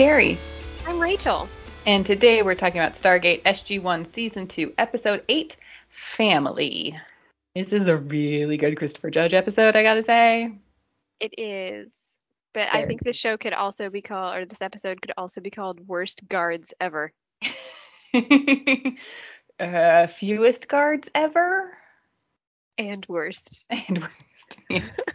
I'm Carrie. I'm Rachel. And today we're talking about Stargate SG1 Season 2, Episode 8 Family. This is a really good Christopher Judge episode, I gotta say. It is. But I think this show could also be called, or this episode could also be called Worst Guards Ever. uh, fewest guards ever? And worst. And worst. Yes.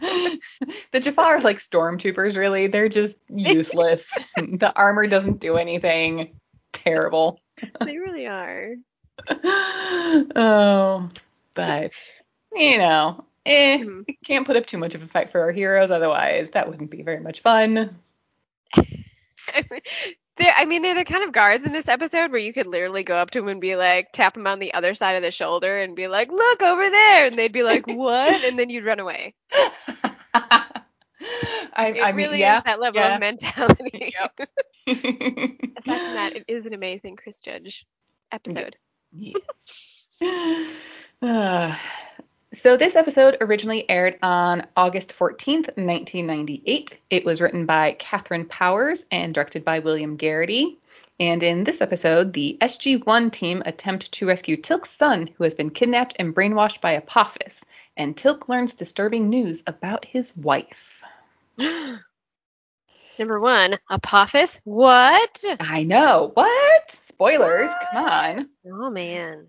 the Jaffa are like stormtroopers, really. They're just useless. the armor doesn't do anything. Terrible. they really are. oh, but you know, eh, mm-hmm. can't put up too much of a fight for our heroes. Otherwise, that wouldn't be very much fun. They're, I mean, they're the kind of guards in this episode where you could literally go up to them and be like, tap them on the other side of the shoulder and be like, look over there. And they'd be like, what? and then you'd run away. I, it I really mean, yeah, is that level yeah. of mentality. Yep. Aside from that, it is an amazing Chris Judge episode. Yes. uh, so this episode originally aired on August 14th, 1998. It was written by Katherine Powers and directed by William Gereghty. And in this episode, the SG-1 team attempt to rescue Teal'c's son, who has been kidnapped and brainwashed by Apophis. And Teal'c learns disturbing news about his wife. Number one, Apophis. What? I know. What? Spoilers. What? Come on. Oh man.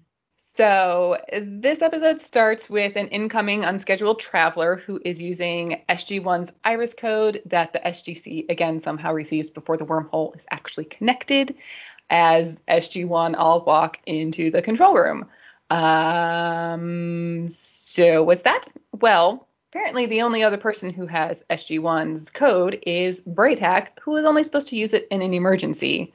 So, this episode starts with an incoming unscheduled traveler who is using SG1's iris code that the SGC again somehow receives before the wormhole is actually connected. As SG1 all walk into the control room. Um, so, what's that? Well, apparently the only other person who has SG1's code is Bra'tac, who is only supposed to use it in an emergency.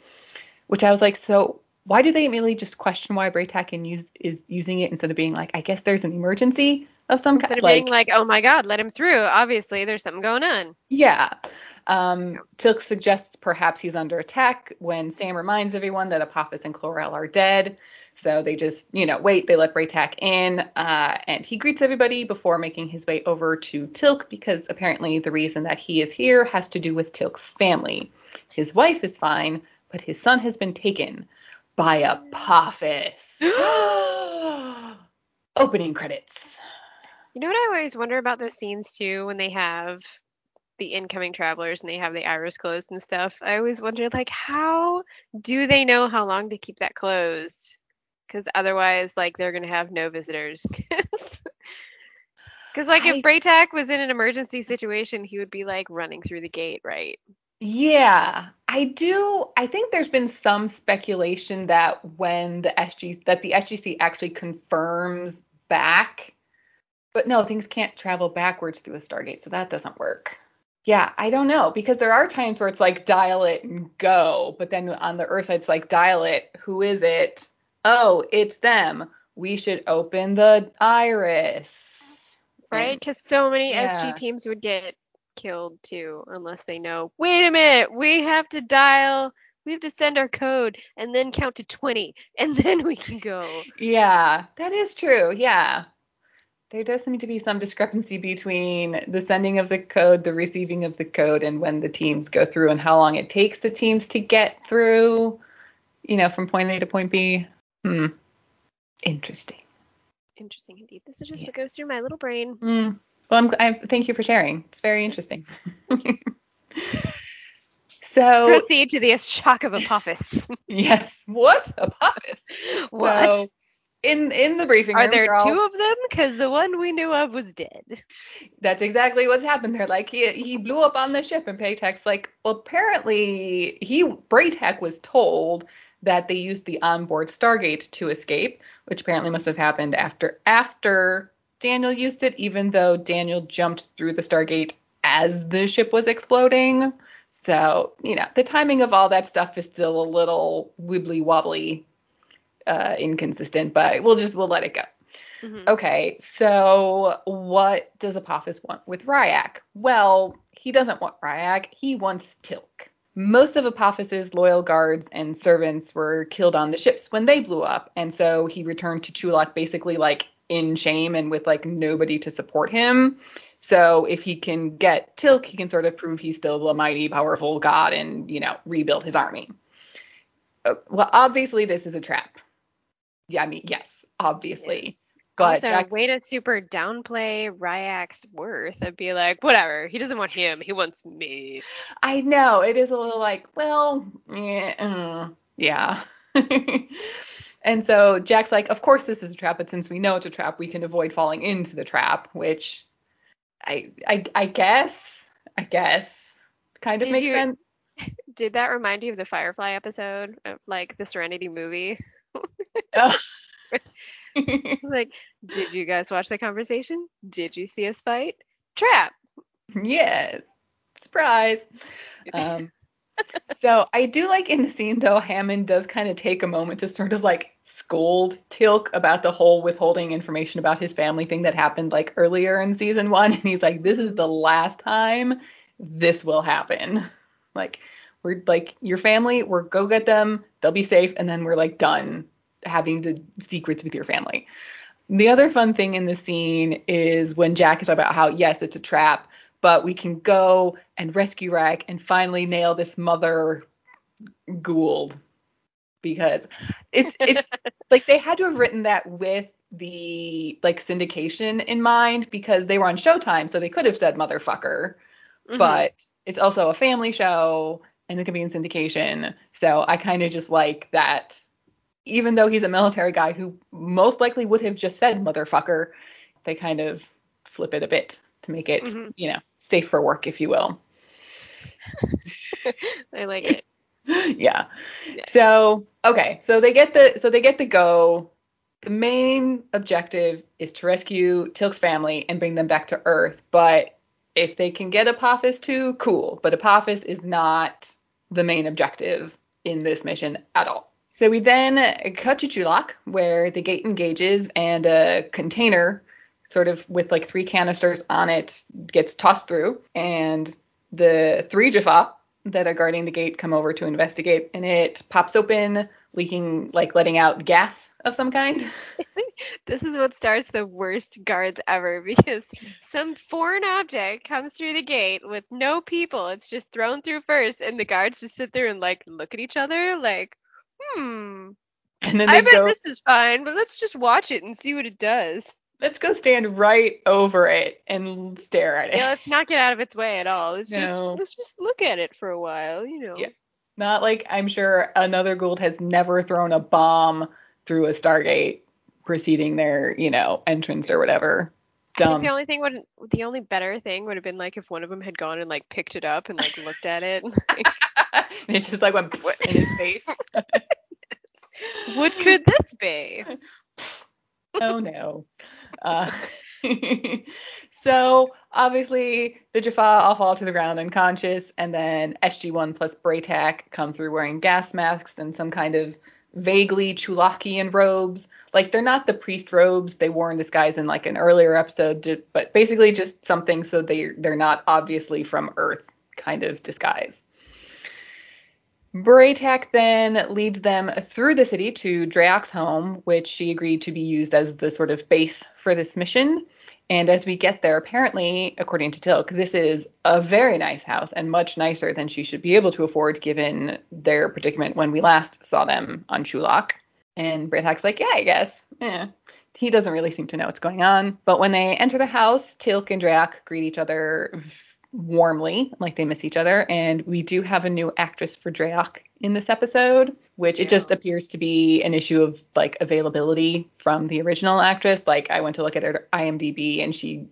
Which I was like, so why do they really just question why Bra'tac use, is using it instead of being like, I guess there's an emergency of some kind? Instead of like, being like, oh my God, let him through. Obviously, there's something going on. Yeah. Um, Teal'c suggests perhaps he's under attack when Sam reminds everyone that Apophis and Klorel are dead. So they just, you know, wait. They let Bra'tac in, uh, and he greets everybody before making his way over to Teal'c because apparently the reason that he is here has to do with Teal'c's family. His wife is fine, but his son has been taken by Apophis. Opening credits. You know what I always wonder about those scenes too when they have the incoming travelers and they have the iris closed and stuff. I always wonder like how do they know how long to keep that closed? Because otherwise, like they're gonna have no visitors. Because like I, if Bra'tac was in an emergency situation, he would be like running through the gate, right? Yeah, I do. I think there's been some speculation that when the SG that the SGC actually confirms back, but no, things can't travel backwards through a Stargate, so that doesn't work. Yeah, I don't know because there are times where it's like dial it and go, but then on the Earth side it's like dial it. Who is it? Oh, it's them. We should open the iris. Right? Because so many yeah. SG teams would get killed too, unless they know, wait a minute, we have to dial, we have to send our code and then count to 20 and then we can go. Yeah, that is true. Yeah. There does seem to be some discrepancy between the sending of the code, the receiving of the code, and when the teams go through and how long it takes the teams to get through, you know, from point A to point B. Hmm. Interesting. Interesting indeed. This is just yeah. what goes through my little brain. Mm. Well, I'm, I, thank you for sharing. It's very interesting. so proceed to the shock of Apophis. yes. What Apophis? What? So, in in the briefing room, Are there all, two of them? Because the one we knew of was dead. That's exactly what's happened there. Like he he blew up on the ship, and Bra'tac's like, well, apparently he Bra'tac was told that they used the onboard Stargate to escape, which apparently must have happened after after Daniel used it, even though Daniel jumped through the Stargate as the ship was exploding. So, you know, the timing of all that stuff is still a little wibbly wobbly, uh, inconsistent, but we'll just, we'll let it go. Mm-hmm. Okay, so what does Apophis want with Rya'c? Well, he doesn't want Rya'c, he wants Tilk. Most of Apophis's loyal guards and servants were killed on the ships when they blew up, and so he returned to Chulak basically like in shame and with like nobody to support him. So if he can get Teal'c, he can sort of prove he's still a mighty, powerful god and, you know, rebuild his army. Uh, well, obviously this is a trap. Yeah, I mean, yes, obviously. But also, Jack's- way to super downplay Rya'c's worth and be like, whatever, he doesn't want him, he wants me. I know it is a little like, well, yeah, uh, yeah. And so Jack's like, of course this is a trap, but since we know it's a trap, we can avoid falling into the trap, which I I, I guess I guess kind of Did makes you- sense. Did that remind you of the Firefly episode of like the Serenity movie? Oh. Like, did you guys watch the conversation? Did you see us fight? Trap. yes, surprise. Um, so I do like in the scene though, Hammond does kind of take a moment to sort of like scold Teal'c about the whole withholding information about his family thing that happened like earlier in season one. And he's like, this is the last time this will happen. Like, we're like, your family, we're go get them, they'll be safe, and then we're like done having the secrets with your family. The other fun thing in the scene is when Jack is talking about how, yes, it's a trap, but we can go and rescue Rya'c and finally nail this mother Goa'uld because it's it's like they had to have written that with the like syndication in mind because they were on Showtime, so they could have said motherfucker, Mhm. but it's also a family show and it can be in syndication. So I kind of just like that even though he's a military guy who most likely would have just said motherfucker, they kind of flip it a bit to make it, Mhm. you know, safe for work, if you will. I like it. yeah. Yeah. So okay, so they get the so they get the go. The main objective is to rescue Teal'c's family and bring them back to Earth. But if they can get Apophis too, cool. But Apophis is not the main objective in this mission at all. So we then cut to Chulak, where the gate engages and a container, sort of with like three canisters on it, gets tossed through, and the three Jaffa that are guarding the gate come over to investigate, and it pops open, leaking like letting out gas of some kind. This is what starts the worst guards ever because some foreign object comes through the gate with no people. It's just thrown through first, and the guards just sit there and like look at each other like, hmm, And then I bet go, this is fine, but let's just watch it and see what it does. Let's go stand right over it and stare at it. Yeah, let's not get out of its way at all. Let's No. just let's just look at it for a while, you know. Yeah. Not like I'm sure another Goa'uld has never thrown a bomb through a Stargate preceding their, you know, entrance or whatever. Dumb. the only thing would the only better thing would have been like if one of them had gone and like picked it up and like looked at it. and it just like went in his face. what could this be? Oh no. Uh, so obviously the Jaffa all fall to the ground unconscious, and then SG1 plus Bra'tac come through wearing gas masks and some kind of vaguely Chulakian robes. Like they're not the priest robes they wore in disguise in like an earlier episode, but basically just something so they they're not obviously from Earth kind of disguise. Bra'tac then leads them through the city to Drey'auc's home, which she agreed to be used as the sort of base for this mission. And as we get there, apparently, according to Teal'c, this is a very nice house and much nicer than she should be able to afford given their predicament when we last saw them on Chulak. And Bra'tac's like, yeah, I guess. Eh. He doesn't really seem to know what's going on. But when they enter the house, Teal'c and Drey'auc greet each other warmly, like they miss each other. And we do have a new actress for Drey'auc in this episode, which it just appears to be an issue of like availability from the original actress. Like I went to look at her IMDb and she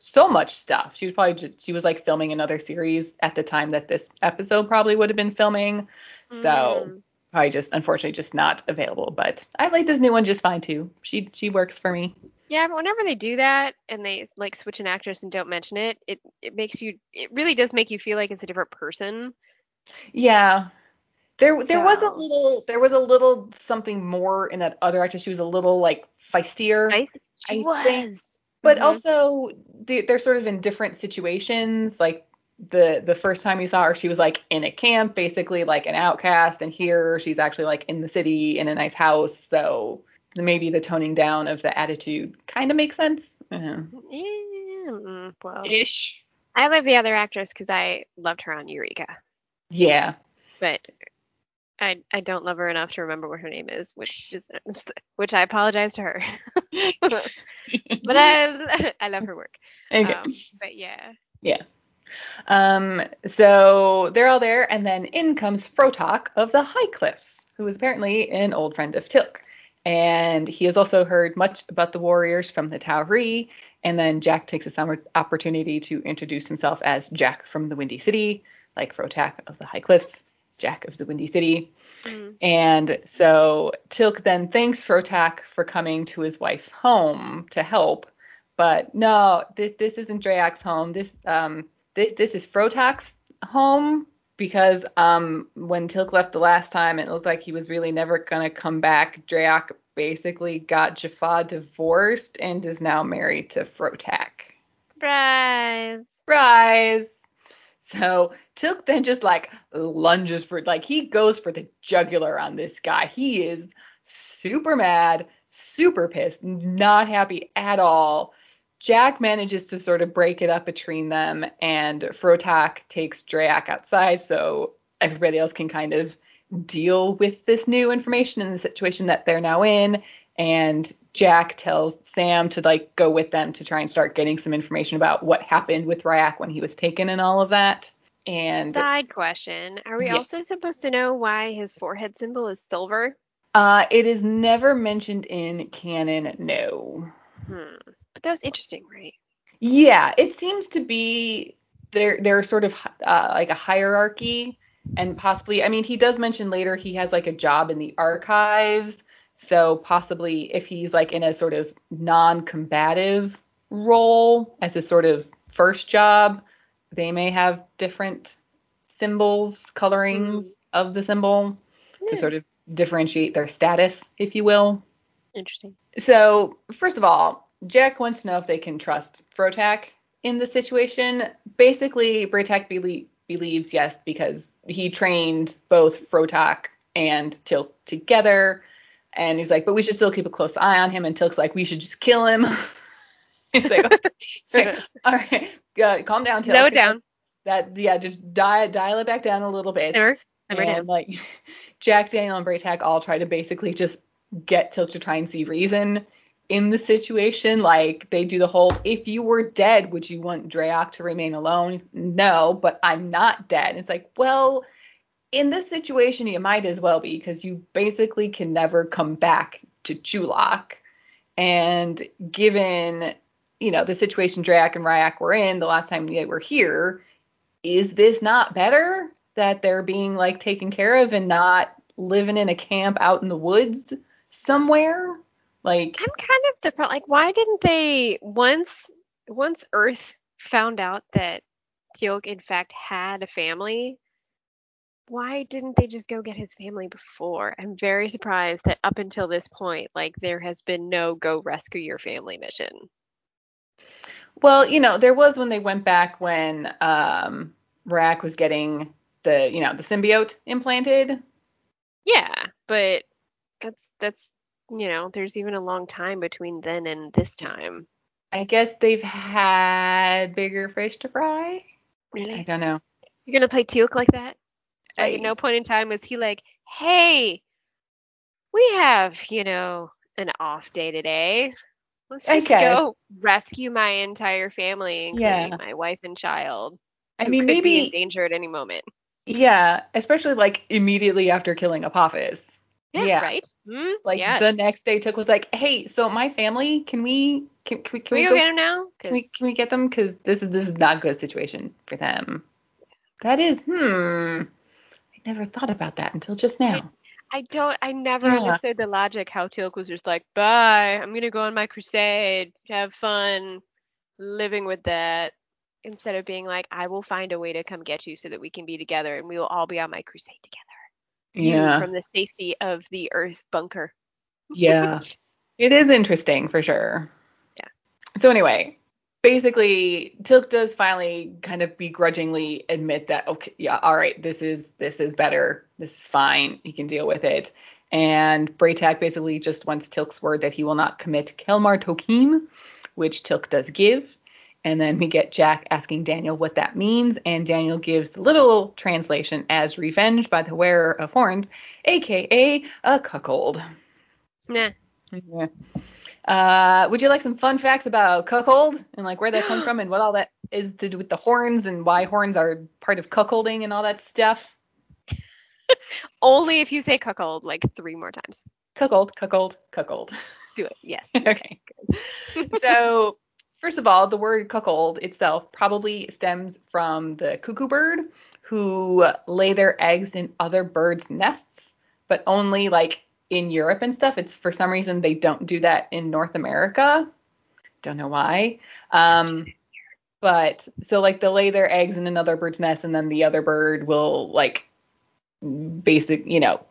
so much stuff. She was probably just she was like filming another series at the time that this episode probably would have been filming. So Mm. Probably just unfortunately just not available. But I like this new one just fine too. She she works for me. Yeah, but whenever they do that and they like switch an actress and don't mention it, it it makes you it really does make you feel like it's a different person. Yeah. There there was a little there was a little something more in that other actress. She was a little like feistier. Right? She I think- was. But Mhm. also they, they're sort of in different situations. Like the the first time you saw her, she was like in a camp, basically like an outcast, and here she's actually like in the city in a nice house. So maybe the toning down of the attitude kind of makes sense. Uh-huh. Yeah. well, ish. I love the other actress because I loved her on Eureka, Yeah. but I I don't love her enough to remember what her name is, which is which I apologize to her. but I I love her work. Okay. Um, but yeah. Yeah. Um, so they're all there, and then in comes Fro'tak of the High Cliffs, who is apparently an old friend of Teal'c. And he has also heard much about the warriors from the Tauri. And then Jack takes this oppor- opportunity to introduce himself as Jack from the Windy City, like Fro'tak of the High Cliffs, Jack of the Windy City. Mm. And so Teal'c then thanks Fro'tak for coming to his wife's home to help. But no, this this isn't Drey'auc's home. This um this this is Fro'tak's home because um when Teal'c left the last time it looked like he was really never gonna come back. Drey'auc basically got Jaffa divorced and is now married to Fro'tak. Surprise. Surprise. So Teal'c then just like lunges for like he goes for the jugular on this guy. He is super mad, super pissed, not happy at all. Jack manages to sort of break it up between them, and Fro'tak takes Drey'auc outside so everybody else can kind of deal with this new information and the situation that they're now in. And Jack tells Sam to like go with them to try and start getting some information about what happened with Rya'c when he was taken and all of that. And Side question: Are we Yes. also supposed to know why his forehead symbol is silver? uh, it is never mentioned in canon, no. Hmm. But that was interesting, right? Yeah, it seems to be there. There's sort of uh, like a hierarchy, and possibly, I mean, he does mention later he has like a job in the archives, so possibly if he's like in a sort of non-combative role as a sort of first job, they may have different symbols, colorings of the symbol to sort of differentiate their status, if you will. Interesting. So, first of all, Jack wants to know if they can trust Fro'tak in the situation. Basically, Bra'tac belie- believes yes because he trained both Fro'tak and Teal'c together. And he's like, but we should still keep a close eye on him. And Teal'c's like, we should just kill him. he's like, okay. All right, uh, calm down, Teal'c. Slow it down. That yeah, just dial dial it back down a little bit. Simmer. Simmer and down. like Jack, Daniel, and Bra'tac all try to basically just get Teal'c to try and see reason in the situation. Like they do the whole if you were dead, would you want Drey'auc to remain alone? No, but I'm not dead. It's like, well, in this situation you might as well be because you basically can never come back to Chulak. And given you know the situation Drey'auc and Rya'c were in the last time they were here, is this not better that they're being like taken care of and not living in a camp out in the woods somewhere? Like I'm kind of surprised. Like, why didn't they once once Earth found out that Teal'c in fact had a family? Why didn't they just go get his family before? I'm very surprised that up until this point, like there has been no go rescue your family mission. Well, you know, there was when they went back when um Rya'c was getting the, you know, the symbiote implanted. Yeah, but that's that's you know, there's even a long time between then and this time. I guess they've had bigger fish to fry. Really? I don't know. You're gonna play Teal'c like that? Like I- at no point in time was he like, "Hey, we have you know an off day today. Let's just guess. go rescue my entire family, including Yeah. my wife and child, I mean, could be in maybe danger at any moment." yeah, especially like immediately after killing Apophis. Yeah. right. Hmm? Like yes. the next day, Teal'c was like, "Hey, so my family, can we can, can we Can we go go get them now? Can we can we get them? Because this is this is not a good situation for them. That is, hmm. I never thought about that until just now. I don't. I never Yeah. understood the logic how Teal'c was just like, "Bye, I'm gonna go on my crusade, have fun, living with that," instead of being like, "I will find a way to come get you so that we can be together and we will all be on my crusade together." You yeah, from the safety of the Earth bunker. yeah. It is interesting for sure. Yeah. So anyway, basically, Teal'c does finally kind of begrudgingly admit that okay, yeah, all right, this is this is better, this is fine, he can deal with it. And Bra'tac basically just wants Teal'c's word that he will not commit Kel mar tokeem, which Teal'c does give. And then we get Jack asking Daniel what that means, and Daniel gives the little translation as revenge by the wearer of horns, aka a cuckold. Nah. Yeah. Uh, would you like some fun facts about cuckold and like where that comes from and what all that is to do with the horns and why horns are part of cuckolding and all that stuff? Only if you say cuckold like three more times. Cuckold, cuckold, cuckold. Do it. Yes. okay. so, first of all, the word cuckold itself probably stems from the cuckoo bird who lay their eggs in other birds' nests, but only like in Europe and stuff. It's for some reason they don't do that in North America. Don't know why. Um, but so like they'll lay their eggs in another bird's nest and then the other bird will like basic, you know,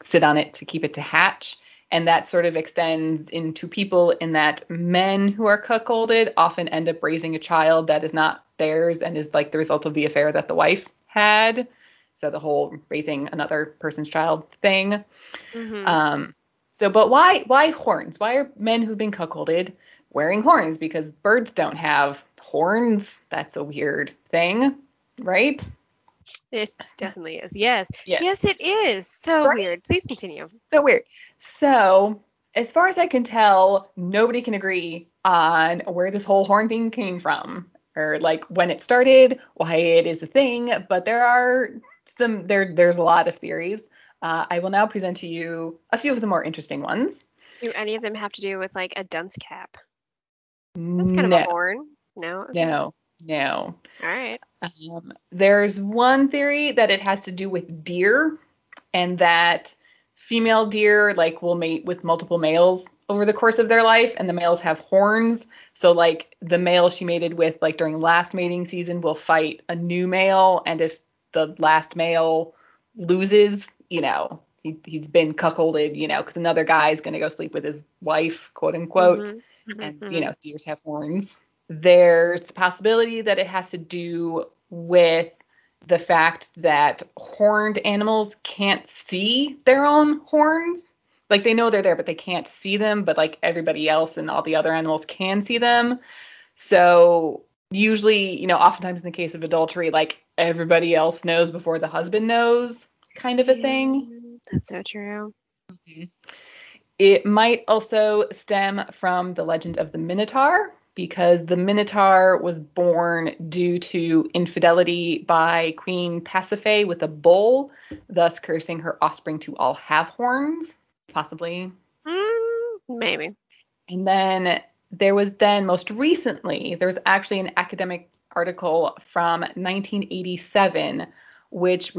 sit on it to keep it to hatch. And that sort of extends into people in that men who are cuckolded often end up raising a child that is not theirs and is like the result of the affair that the wife had. So the whole raising another person's child thing. Mhm. Um, so, but why why horns? Why are men who've been cuckolded wearing horns? Because birds don't have horns. That's a weird thing, right? It definitely is. Yes. Yeah. Yes, it is. So Right? weird. Please continue. So weird. So, as far as I can tell, nobody can agree on where this whole horn thing came from, or like when it started, why it is a thing. But there are some there. There's a lot of theories. Uh, I will now present to you a few of the more interesting ones. Do any of them have to do with like a dunce cap? That's kind no, of a horn. No. Okay. no, no. All right. Um, there's one theory that it has to do with deer, and that female deer like will mate with multiple males over the course of their life, and the males have horns. So like the male she mated with like during last mating season will fight a new male, and if the last male loses, you know. He, he's been cuckolded, you know, because another guy is going to go sleep with his wife, quote unquote Mhm, mhm, and you know deers have horns there's the possibility that it has to do with the fact that horned animals can't see their own horns. Like they know they're there but they can't see them but like everybody else and all the other animals can see them. So usually you know oftentimes in the case of adultery like everybody else knows before the husband knows kind of a thing. That's so true. It might also stem from the legend of the Minotaur, because the Minotaur was born due to infidelity by Queen Pasiphae with a bull, thus cursing her offspring to all have horns, possibly. Mm, maybe. And then there was then most recently, there was actually an academic article from 1987 which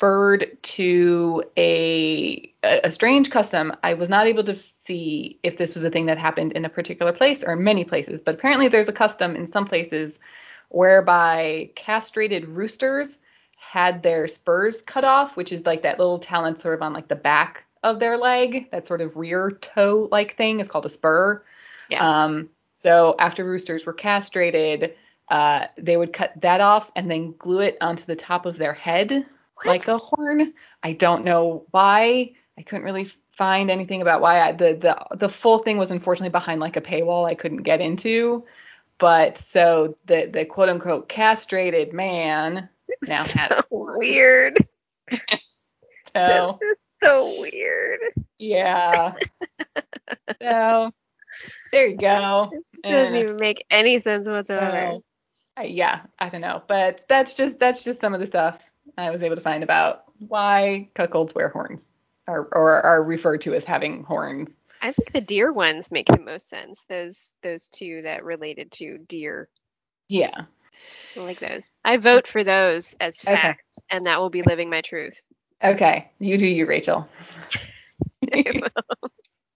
referred to a a strange custom. I was not able to see if this was a thing that happened in a particular place or in many places, but apparently there's a custom in some places whereby castrated roosters had their spurs cut off, which is like that little talent sort of on like the back of their leg, that sort of rear toe like thing is called a spur. Yeah. Um, so after roosters were castrated, uh, they would cut that off and then glue it onto the top of their head like a horn. I don't know why. I couldn't really find anything about why. I, the the the full thing was unfortunately behind like a paywall I couldn't get into. But so the the quote unquote castrated man now has so horns. weird. So So weird. yeah. so there you go. This doesn't Eh. even make any sense whatsoever. So, I- yeah, I don't know, but that's just that's just some of the stuff I was able to find about why cuckolds wear horns, or or are referred to as having horns. I think the deer ones make the most sense. Those those two that related to deer. Yeah. I like those. I vote for those as Okay. facts, and that will be living my truth. Okay, you do you, Rachel.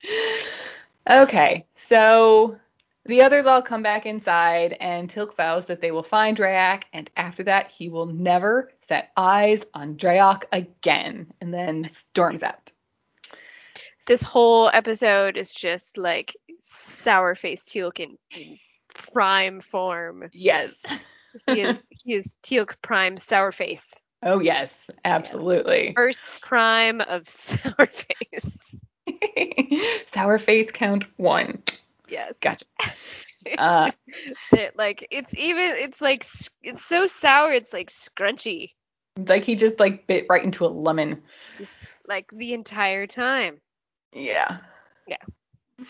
okay, so the others all come back inside, and Teal'c vows that they will find Drey'auc, and after that, he will never set eyes on Drey'auc again, and then storms out. this whole episode is just like sour faced Teal'c in, in prime form. Yes. He is he is Teal'c prime sour face. Oh yes, absolutely. First prime of sour face. Sour face count one. Yes. Gotcha. Uh, like it's even it's like it's so sour it's like scrunchy like he just like bit right into a lemon. like the entire time. Yeah. Yeah.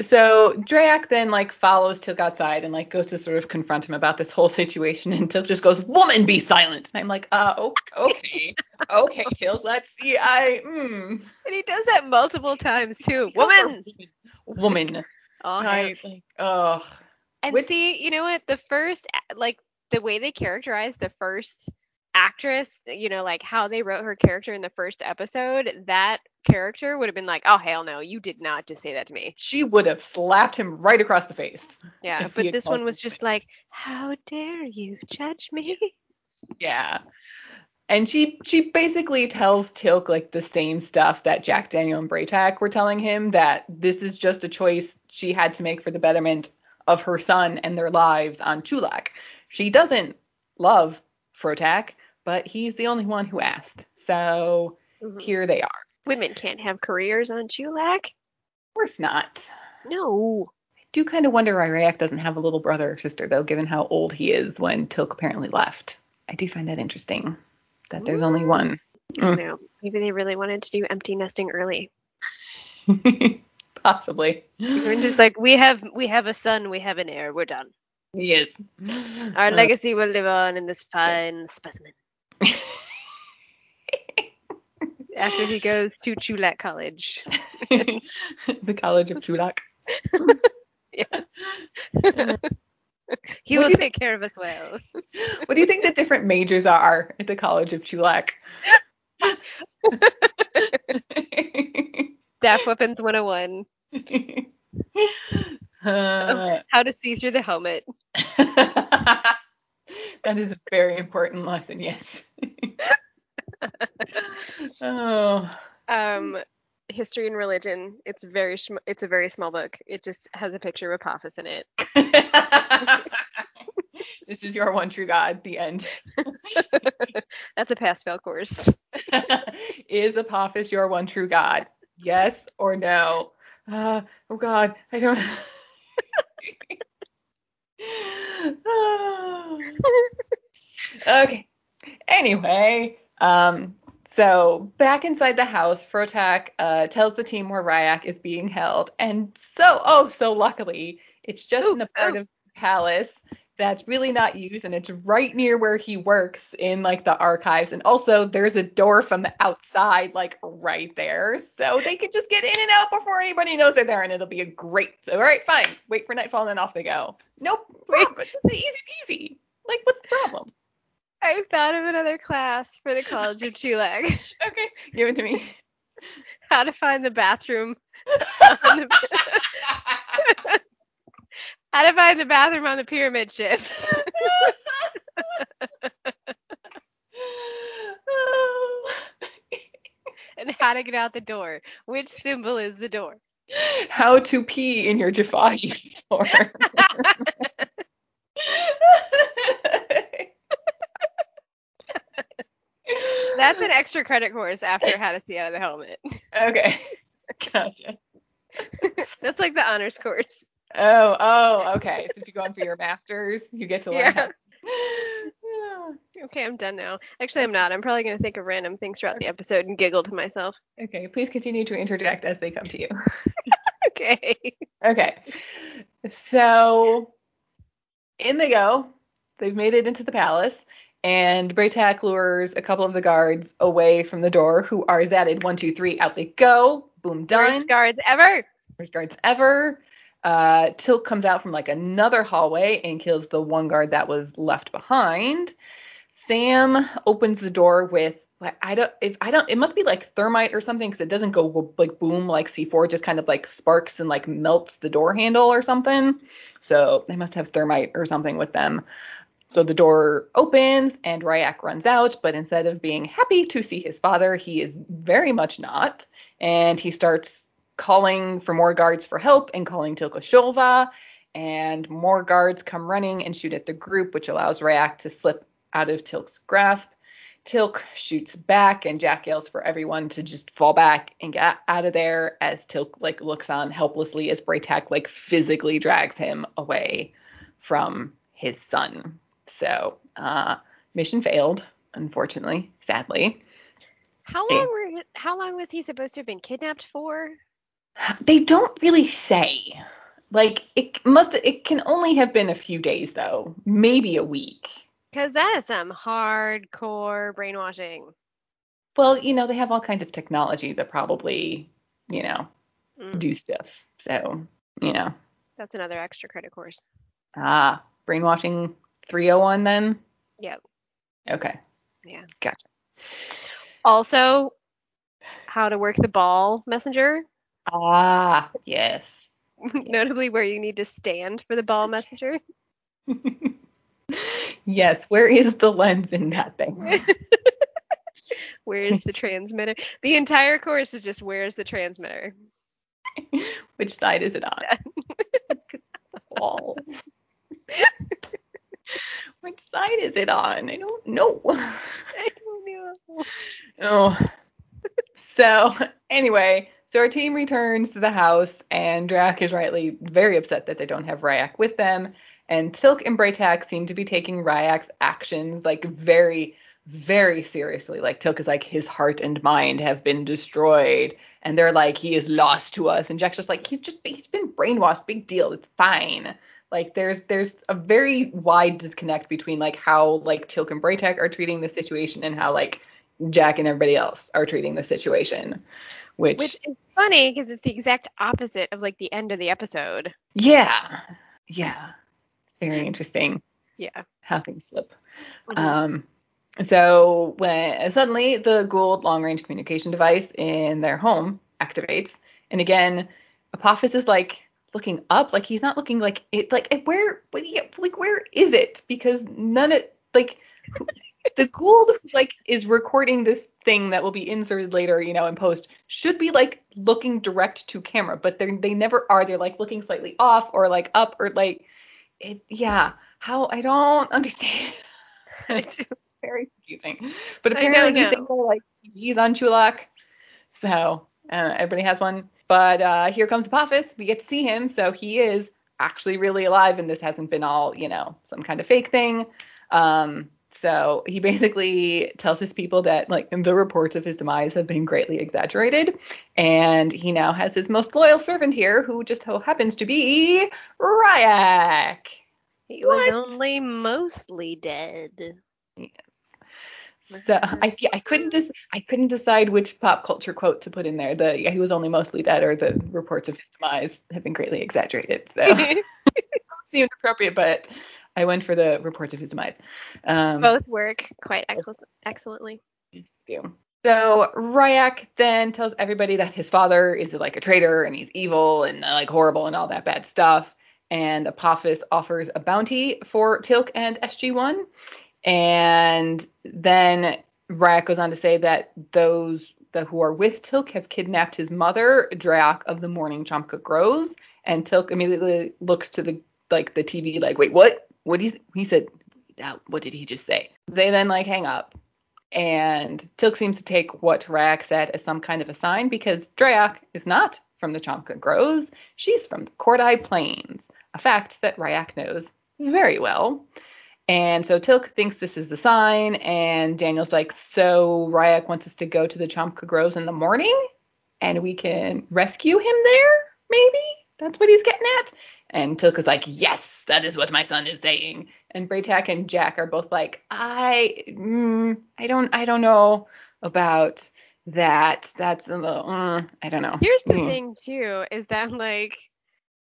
So Drey'auc then like follows Teal'c outside and like goes to sort of confront him about this whole situation and Teal'c just goes, "Woman, be silent." And I'm like, "Uh, okay, okay, Teal'c, let's see. I, mm, And he does that multiple times too. Woman. woman." Oh, I like, ugh. And Which- see, you know what? The first, like, the way they characterized the first actress, you know, like how they wrote her character in the first episode, that character would have been like, oh, hell no, you did not just say that to me. She would have slapped him right across the face. Yeah, but this one was just like, how dare you judge me? Yeah. And she she basically tells Teal'c like the same stuff that Jack Daniel and Bra'tac were telling him that this is just a choice she had to make for the betterment of her son and their lives on Chulak. She doesn't love Fro'tak, but he's the only one who asked. So Mhm. here they are. Women can't have careers on Chulak. Of course not. No. I do kind of wonder why Rya'c doesn't have a little brother or sister though, given how old he is when Teal'c apparently left. I do find that interesting that there's only Mm. one. I know. Maybe they really wanted to do empty nesting early. Possibly. Were just like, we have we have a son, we have an heir, we're done. Yes. Our Uh, legacy will live on in this fine specimen. After he goes to Chulak College. the College of Chulak. Yeah. He will take care of us well. What do you think the different majors are at the College of Chulak? Staff Weapons 101. Uh, How to see through the helmet. that is a very important lesson, yes. oh. Um, history and religion. It's very sm- it's a very small book. It just has a picture of Apophis in it. this is your one true God. The end. That's a pass fail course. is Apophis your one true God? Yes or no? Uh, oh God, I don't. okay. Anyway, um, so back inside the house, Fro'tak uh, tells the team where Rya'c is being held, and so oh so luckily, it's just Ooh, in the part oh. of the palace that's really not used, and it's right near where he works in like the archives, and also there's a door from the outside like right there, so they can just get in and out before anybody knows they're there, and it'll be a great. So, all right, fine, wait for nightfall, and then off they go. Nope, problem. It's easy peasy. Like, what's the problem? I thought of another class for the College of Chulak. Okay, give it to me. How to find the bathroom. the- How to find the bathroom on the pyramid ship. and how to get out the door. Which symbol is the door? How to pee in your Jaffa uniform. That's an extra credit course after how to see out of the helmet. okay. Gotcha. That's like the honors course. Oh, oh, okay. So if you go on for your masters, you get to learn Yeah. Yeah. Okay, I'm done now. Actually, I'm not. I'm probably going to think of random things throughout the episode and giggle to myself. Okay, please continue to interject as they come to you. Okay. Okay. So in they go. They've made it into the palace, and Bra'tac lures a couple of the guards away from the door, who are zatted one, two, three, out they go. Boom, done. Worst guards ever. Worst guards ever. Uh, Teal'c comes out from like another hallway and kills the one guard that was left behind. Sam opens the door with like I don't if I don't it must be like thermite or something because it doesn't go like boom like C4 it just kind of like sparks and like melts the door handle or something. So they must have thermite or something with them. So the door opens and Rya'c runs out, but instead of being happy to see his father, he is very much not. And he starts calling for more guards for help and calling Teal'c a shol'va. And more guards come running and shoot at the group, which allows Rya'c to slip out of Teal'c's grasp. Teal'c shoots back, and Jack yells for everyone to just fall back and get out of there as Teal'c like looks on helplessly as Bra'tac like physically drags him away from his son. So, uh, mission failed, unfortunately, sadly. How long were how long was he supposed to have been kidnapped for? They don't really say. Like it must it can only have been a few days though, maybe a week. Cuz that is some hardcore brainwashing. Well, you know, they have all kinds of technology that probably, you know, mm. do stuff. So, you know. That's another extra credit course. Ah, brainwashing 301 then? Yep. Okay. Yeah. Gotcha. Also, how to work the ball messenger. Ah, yes. Notably, where you need to stand for the ball messenger. yes, where is the lens in that thing? where is the transmitter? The entire course is just where's the transmitter? Which side is it on? it's the ball. Which side is it on? I don't know. I don't know. Oh. So anyway, so our team returns to the house, and Drey'auc is rightly very upset that they don't have Rya'c with them. And Teal'c and Bra'tac seem to be taking Rya'c's actions like very, very seriously. Like Teal'c is like his heart and mind have been destroyed, and they're like he is lost to us. And Jack's just like he's just he's been brainwashed. Big deal. It's fine. Like there's there's a very wide disconnect between like how like Teal'c and Bra'tac are treating the situation and how like Jack and everybody else are treating the situation. Which, which is funny because it's the exact opposite of like the end of the episode. Yeah. Yeah. It's very interesting. Yeah. How things flip. Mm-hmm. Um so when suddenly the Goa'uld long range communication device in their home activates, and again, Apophis is like looking up, like he's not looking like it, like where, like where is it? Because none of like the Goa'uld like is recording this thing that will be inserted later, you know, in post should be like looking direct to camera, but they they never are. They're like looking slightly off or like up or like it. Yeah, how I don't understand. it's, it's very confusing. But apparently these things are like TVs on Chulak, so uh, everybody has one. But uh, here comes Apophis. We get to see him, so he is actually really alive, and this hasn't been all, you know, some kind of fake thing. Um, so he basically tells his people that like the reports of his demise have been greatly exaggerated, and he now has his most loyal servant here, who just so happens to be Rya'c. He what? was only mostly dead. So I I couldn't dis- I couldn't decide which pop culture quote to put in there. The yeah, he was only mostly dead or the reports of his demise have been greatly exaggerated. So seemed appropriate, but I went for the reports of his demise. Um, Both work quite ex- excellently. Do. So Rya'c then tells everybody that his father is like a traitor and he's evil and like horrible and all that bad stuff. And Apophis offers a bounty for Teal'c and SG1. And then Rya'c goes on to say that those that who are with Teal'c have kidnapped his mother, Drey'auc of the Morning Chomka Groves. And Teal'c immediately looks to the like the TV like, wait, what? What he he said? What did he just say? They then like hang up. And Teal'c seems to take what Rya'c said as some kind of a sign because Drey'auc is not from the Chomka Groves. She's from the Kordai Plains, a fact that Rya'c knows very well. And so Teal'c thinks this is the sign, and Daniel's like, so Rya'c wants us to go to the Chomka Groves in the morning, and we can rescue him there, maybe? That's what he's getting at. And Teal'c is like, yes, that is what my son is saying. And Bra'tac and Jack are both like, I, mm, I don't, I don't know about that. That's a little, mm, I don't know. Here's the mm. thing too, is that like,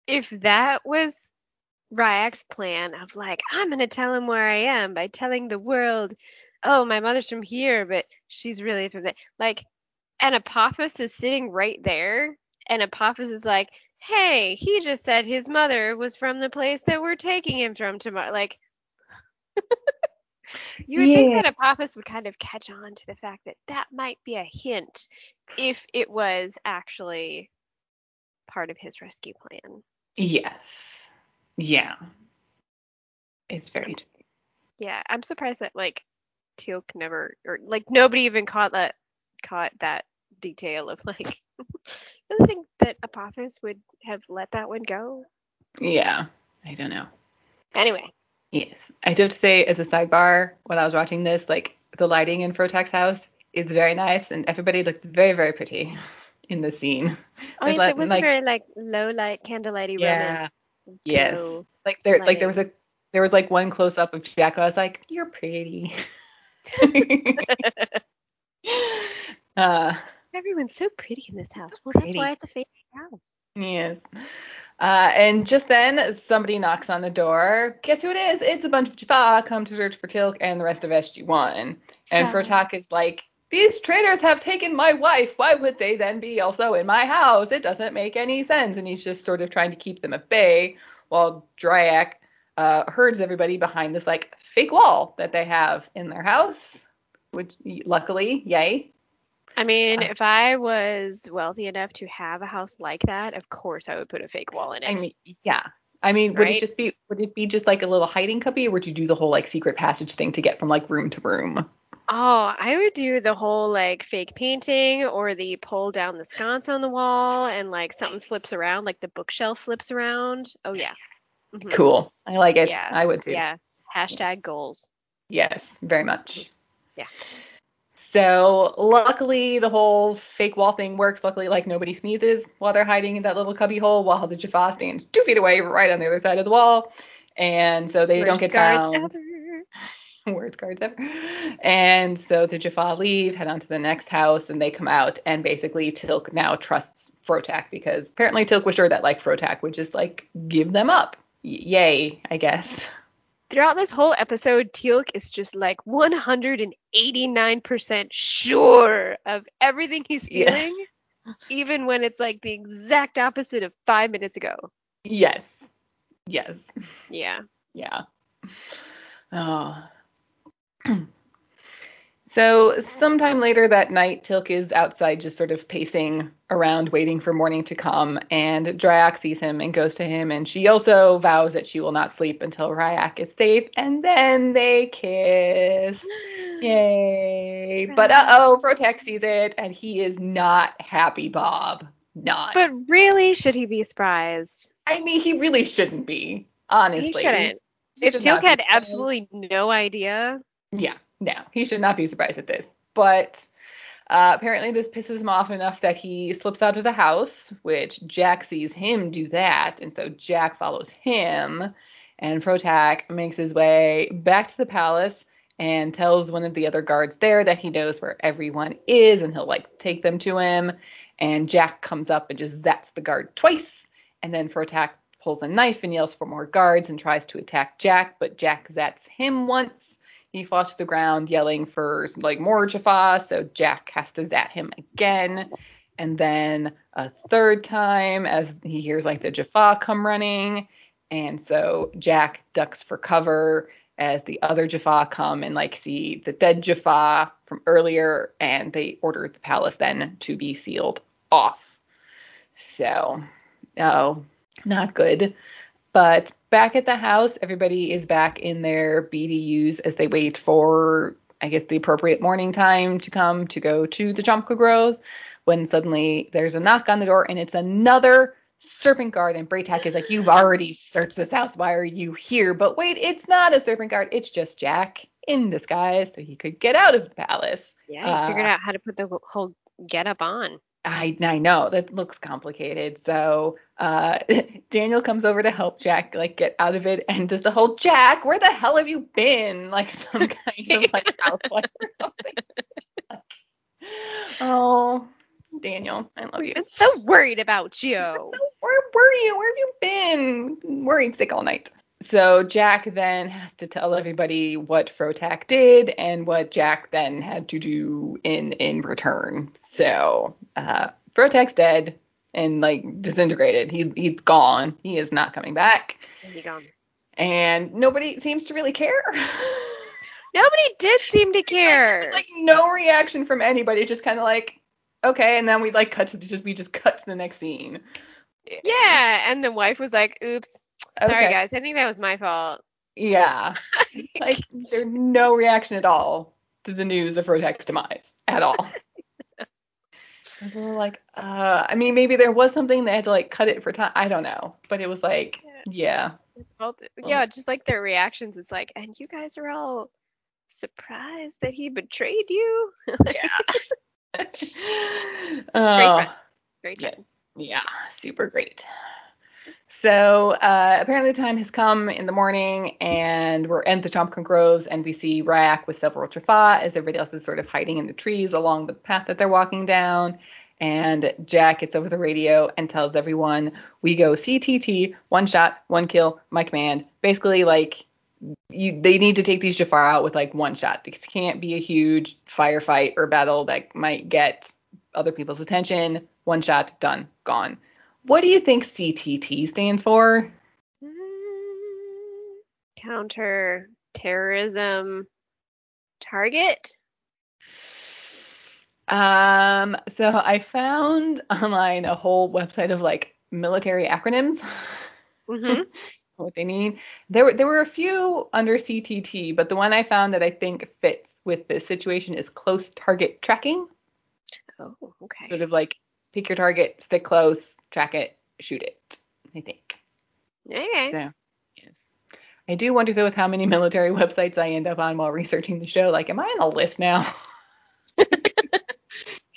if that was Rya'c's plan of like, I'm gonna tell him where I am by telling the world, oh, my mother's from here, but she's really from there. Like, and Apophis is sitting right there, and Apophis is like, hey, he just said his mother was from the place that we're taking him from tomorrow. Like, you would yeah. think that Apophis would kind of catch on to the fact that that might be a hint if it was actually part of his rescue plan. Yes. Yeah. It's very interesting. Yeah, I'm surprised that like Teal'c never, or like nobody even caught that caught that detail of like. I don't think that Apophis would have let that one go. Yeah, I don't know. Anyway, Yes. I do have to say, as a sidebar, when I was watching this, like the lighting in Fro'tak's house is very nice, and everybody looks very, very pretty in the scene. oh, yes, like- it was like- very like low light, candlelighty Roman. Yes. Like there, like there was a there was like one close up of Jack. I was like, you're pretty. uh, Everyone's so pretty in this house. Well, that's why it's a favorite house. Yes. Uh, and just then, somebody knocks on the door. Guess who it is? It's a bunch of Jaffa come to search for Teal'c and the rest of SG1. And Jaffa. Fro'tak is like, these traitors have taken my wife. Why would they then be also in my house? It doesn't make any sense. And he's just sort of trying to keep them at bay while Drey'auc uh, herds everybody behind this like fake wall that they have in their house. Which luckily, yay. I mean, Uh, if I was wealthy enough to have a house like that, of course I would put a fake wall in it. I mean, yeah. I mean, would it just be would it be just like a little hiding cubby, or would you do the whole like secret passage thing to get from like room to room? Oh, I would do the whole like fake painting or the pull down the sconce on the wall and like something flips around, like the bookshelf flips around. Oh yeah. Mhm. Cool. I like it. Yeah. I would too. Yeah. Hashtag goals. Yes, very much. Yeah. So luckily the whole fake wall thing works. Luckily, like nobody sneezes while they're hiding in that little cubby hole, while the Jaffa stands two feet away, right on the other side of the wall, and so they don't get found. ever. worst cards ever. And so the Jaffa leave, head on to the next house, and they come out, and basically Teal'c now trusts Fro'tak because apparently Teal'c was sure that like Fro'tak would just like give them up. Y- yay, I guess. Throughout this whole episode, Teal'c is just like 189% sure of everything he's Yes. feeling, even when it's like the exact opposite of five minutes ago. Yes. Yes. Yeah. Yeah. Oh. so sometime later that night, Teal'c is outside just sort of pacing around waiting for morning to come, and Drey'auc sees him and goes to him, and she also vows that she will not sleep until Rya'c is safe, and then they kiss. Yay. But uh-oh, Fro'tak sees it, and he is not happy, Bob. Not. But really, should he be surprised? I mean, he really shouldn't be, honestly. He shouldn't. He If should Teal'c not be had absolutely no idea, Yeah, no, he should not be surprised at this. But uh, apparently, this pisses him off enough that he slips out of the house, which Jack sees him do that, and so Jack follows him. And Fro'tak makes his way back to the palace and tells one of the other guards there that he knows where everyone is, and he'll like take them to him. And Jack comes up and just zats the guard twice, and then Fro'tak pulls a knife and yells for more guards and tries to attack Jack, but Jack zats him once. He falls to the ground yelling for like more Jaffa, so Jack has to zat him again. And then a third time as he hears like the Jaffa come running. And so Jack ducks for cover as the other Jaffa come and like see the dead Jaffa from earlier, and they order the palace then to be sealed off. So, oh, not good. But back at the house, everybody is back in their BDUs as they wait for, I guess, the appropriate morning time to come to go to the Jomka Groves. When suddenly there's a knock on the door and it's another serpent guard. And Bra'tac is like, You've already searched this house. Why are you here? But wait, it's not a serpent guard. It's just Jack in disguise so he could get out of the palace. yeah, he figured Uh, out how to put the whole get up on. I I know that looks complicated. So uh, Daniel comes over to help Jack like get out of it and does the whole Jack, where the hell have you been? Like some kind of like housewife or something. oh, Daniel, I love you. I'm so worried about you. Where were you? Where have you been? Been Worried sick all night. So Jack then has to tell everybody what Fro'tak did and what Jack then had to do in in return. So uh, Fro'tak's dead and like disintegrated. He he's gone. He is not coming back. He gone. And nobody seems to really care. Nobody did seem to care. There's like no reaction from anybody. Just kind of like okay, and then we like cut to the, just we just cut to the next scene. yeah, and the wife was like, "Oops, sorry Okay. guys, I think that was my fault." Yeah. It's like there's no reaction at all. to the news of Fro'tak's demise at all. I was a little like, uh, I mean, maybe there was something they had to like cut it for time. I don't know, but it was like, yeah, Well, yeah, just like their reactions. It's like, and you guys are all surprised that he betrayed you. yeah. oh, Great Yeah. yeah, super great. So uh, apparently the time has come in the morning, and we're in the Chompkin Groves, and we see Rya'c with several Jaffa as everybody else is sort of hiding in the trees along the path that they're walking down. And Jack gets over the radio and tells everyone, "We go CTT, one shot, one kill, my command." Basically, like you, they need to take these Jaffa out with like one shot. This can't be a huge firefight or battle that might get other people's attention. One shot, done, gone. What do you think CTT stands for? Mm, Counter terrorism target. Um, so I found online a whole website of like military acronyms. Mm-hmm. what they need. There were there were a few under CTT, but the one I found that I think fits with this situation is close target tracking. oh, okay. Sort of like pick your target, stick close, track it, shoot it. I think. Okay. So yes. I do wonder though with how many military websites I end up on while researching the show. Like, am I on a list now?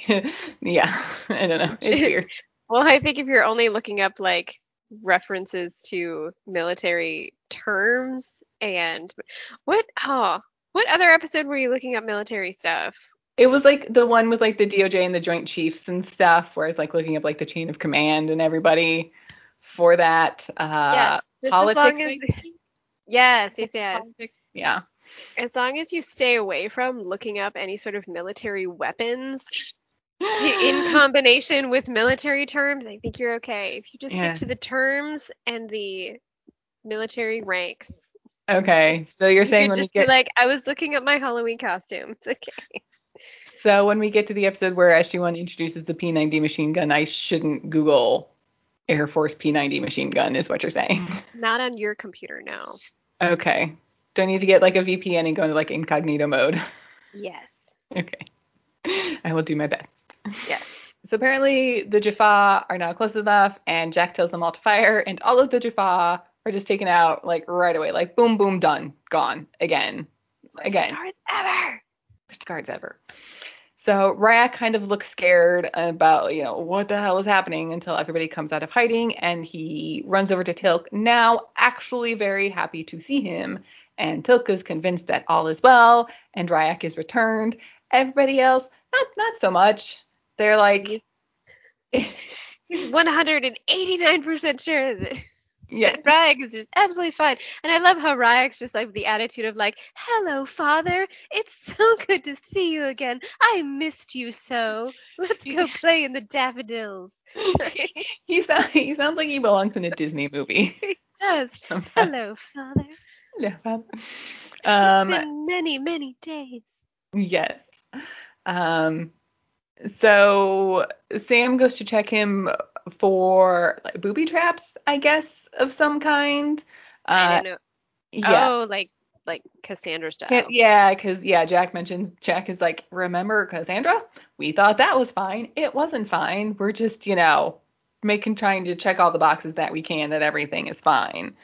yeah, I don't know. It's weird. Well, I think if you're only looking up like references to military terms and what oh what other episode were you looking up military stuff? It was like the one with like the DOJ and the Joint Chiefs and stuff, where it's like looking up like the chain of command and everybody for that. Uh, Just politics. As long I as, think? yes, yes, yes. Politics. Yeah. As long as you stay away from looking up any sort of military weapons to- in combination with military terms, I think you're okay. If you just Yeah. stick to the terms and the military ranks, Okay, so you're saying could when we get like, I was looking at my Halloween costume. It's okay. So when we get to the episode where SG1 introduces the P90 machine gun, I shouldn't Google Air Force P90 machine gun, is what you're saying. Not on your computer, no. Okay. Do I need to get like a VPN and go into like incognito mode? Yes. okay. I will do my best. Yes. So apparently the Jaffa are now close enough, and Jack tells them all to fire, and all of the Jaffa are just taken out like right away, like boom, boom, done, gone again, again, Start ever. worst guards ever. So Rya'c kind of looks scared about, you know, what the hell is happening until everybody comes out of hiding, and he runs over to Teal'c, now actually very happy to see him, and Teal'c is convinced that all is well, and Rya'c is returned. Everybody else, not not so much. They're like. 189% sure that, Yeah. that Rya'c is just absolutely fine. And I love how Rya'c's just like the attitude of like, hello, father. It's so good to see you again. I missed you so. Let's go play in the daffodils. he sounds he sounds like he belongs in a Disney movie. He Does. sometimes. Hello, father. Bob. It's Um, been many, many days. yes. Um, so Sam goes to check him for like, booby traps, I guess, of some kind. Uh, yeah. Oh, like like Cassandra stuff. Yeah, because yeah, Jack mentions Jack is like, remember Cassandra? We thought that was fine. It wasn't fine. We're just, you know, making trying to check all the boxes that we can that everything is fine.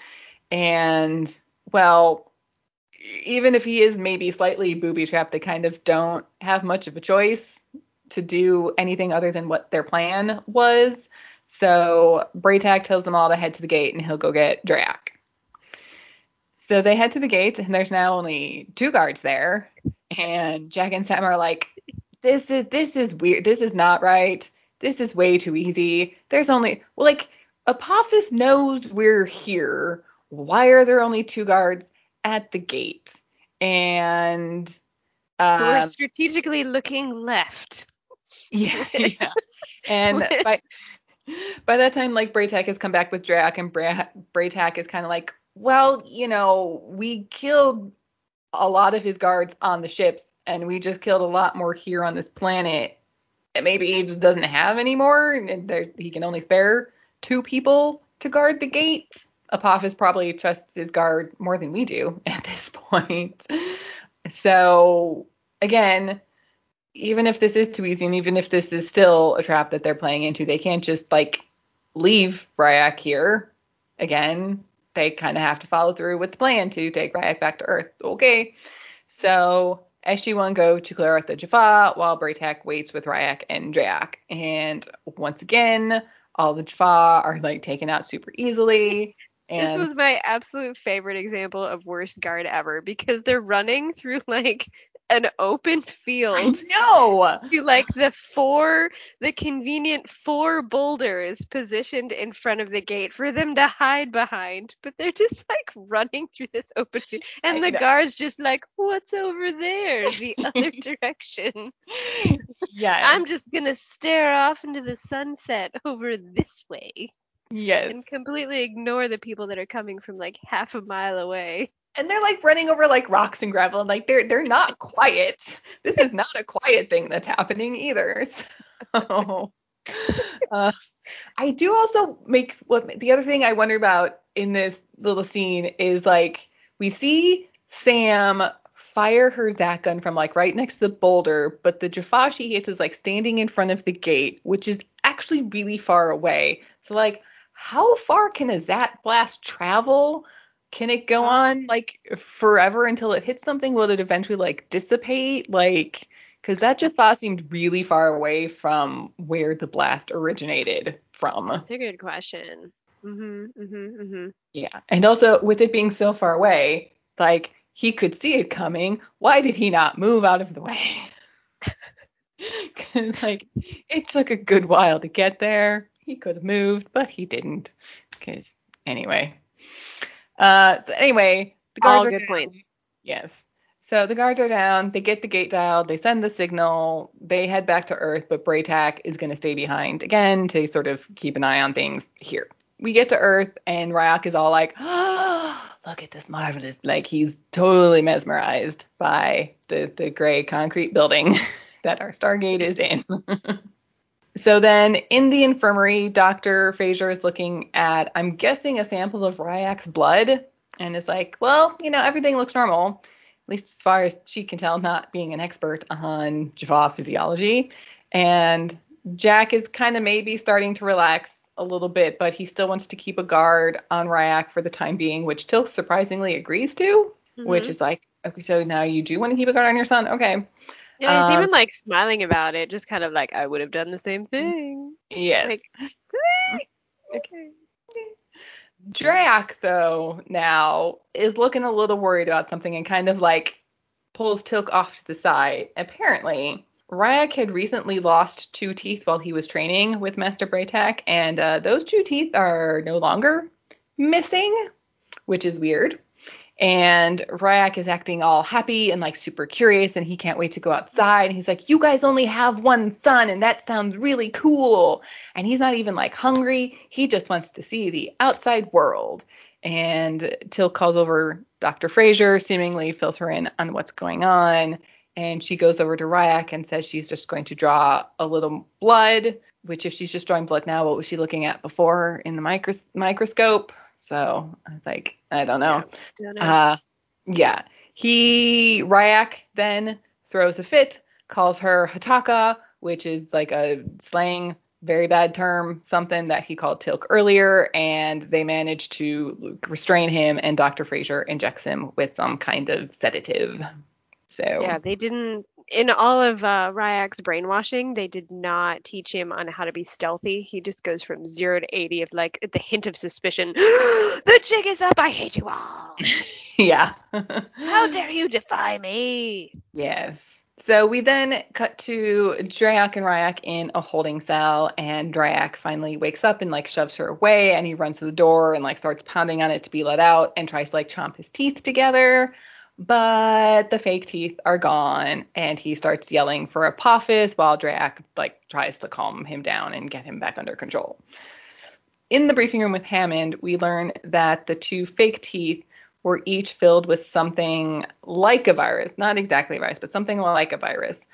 And well, even if he is maybe slightly booby trapped, they kind of don't have much of a choice to do anything other than what their plan was. So Bra'tac tells them all to head to the gate and he'll go get Drey'auc. So they head to the gate and there's now only two guards there. And Jack and Sam are like, this is this is weird. This is not right. This is way too easy. There's only well, like Apophis knows we're here. Why are there only two guards at the gate? And Who are um, strategically looking left. yeah, yeah. And by by that time, like Bra'tac has come back with Drey'auc, and Bra- Bra'tac is kind of like, well, you know, we killed a lot of his guards on the ships, and we just killed a lot more here on this planet. And maybe he just doesn't have any more, and there, he can only spare two people to guard the gate. Apophis probably trusts his guard more than we do at this point. So again, even if this is too easy and even if this is still a trap that they're playing into, they can't just like leave Rya'c here again. They kind of have to follow through with the plan to take Rya'c back to Earth. Okay. So SG1 go to clear out the Jaffa while Bra'tac waits with Rya'c and Jack. And once again, all the Jaffa are like taken out super easily. And This was my absolute favorite example of worst guard ever because they're running through like an open field no. to like the four the convenient four boulders positioned in front of the gate for them to hide behind but they're just like running through this open field and I the know. guards just like what's over there the other direction Yes. i'm just gonna stare off into the sunset over this way yes. and completely ignore the people that are coming from like half a mile away and they're like running over like rocks and gravel and like they're they're not quiet. This is not a quiet thing that's happening either. So uh, I do also make what the other thing I wonder about in this little scene is like we see Sam fire her Zat gun from like right next to the boulder, but the Jaffa she hits is like standing in front of the gate, which is actually really far away. So like how far can a Zat blast travel? Can it go on like forever until it hits something? Will it eventually like dissipate? Like, because that Jaffa seemed really far away from where the blast originated from. That's a good question. Mhm. Mhm. Mhm. Yeah. And also, with it being so far away, like he could see it coming. Why did he not move out of the way? Because, like, it took a good while to get there. He could have moved, but he didn't. Because, anyway. Uh, so anyway, the guards All are good down. points. Yes. So the guards are down. They get the gate dialed. They send the signal. They head back to Earth, but Bra'tac is going to stay behind again to sort of keep an eye on things here. We get to Earth, and Rya'c is all like, "Oh, look at this marvelous!" Like he's totally mesmerized by the the gray concrete building that our Stargate is in. So then in the infirmary, Dr. Fraiser is looking at, I'm guessing, a sample of Rya'c's blood and is like, well, you know, everything looks normal, at least as far as she can tell, not being an expert on Jaffa physiology. And Jack is kind of maybe starting to relax a little bit, but he still wants to keep a guard on Rya'c for the time being, which Teal'c surprisingly agrees to, which Mhm. is like, okay, so now you do want to keep a guard on your son? Okay. Yeah, he's Um, even like smiling about it, just kind of like I would have done the same thing. Yes. Like, okay. Drey'auc, though, now is looking a little worried about something and kind of like pulls Teal'c off to the side. Apparently, Rya'c had recently lost two teeth while he was training with Master Bra'tac, and uh, those two teeth are no longer missing, which is weird. And Rya'c is acting all happy and like super curious, and he can't wait to go outside. And he's like, You guys only have one son, and that sounds really cool. And he's not even like hungry, he just wants to see the outside world. And Teal'c calls over Dr. Fraiser, seemingly fills her in on what's going on. And she goes over to Rya'c and says she's just going to draw a little blood, which if she's just drawing blood now, what was she looking at before in the micros- microscope? So I was like, I don't know. Don't know. Uh, yeah. He Rya'c then throws a fit, calls her Hataka, which is like a slang very bad term, something that he called Teal'c earlier, and they manage to restrain him, and Dr. Fraiser injects him with some kind of sedative. So yeah, they didn't. In all of uh, Rya'c's brainwashing, they did not teach him on how to be stealthy. He just goes from zero to eighty of like the hint of suspicion. the jig is up. I hate you all. yeah. How dare you defy me? Yes. So we then cut to Drey'auc and Rya'c in a holding cell, and Drey'auc finally wakes up and like shoves her away, and he runs to the door and like starts pounding on it to be let out, and tries to like chomp his teeth together. But the fake teeth are gone, and he starts yelling for Apophis while Drey'auc like tries to calm him down and get him back under control. In the briefing room with Hammond, we learn that the two fake teeth were each filled with something like a virus, not exactly a virus, but something like a virus.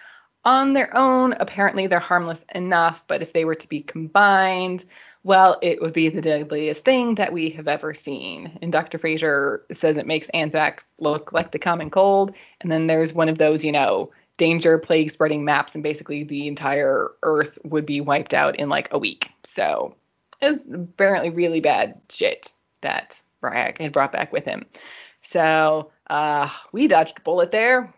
On their own, apparently they're harmless enough, but if they were to be combined, well, it would be the deadliest thing that we have ever seen. And Dr. Fraser says it makes anthrax look like the common cold. And then there's one of those, you know, danger, plague spreading maps, and basically the entire Earth would be wiped out in like a week. So it's apparently really bad shit that Rya'c had brought back with him. So uh, we dodged a bullet there.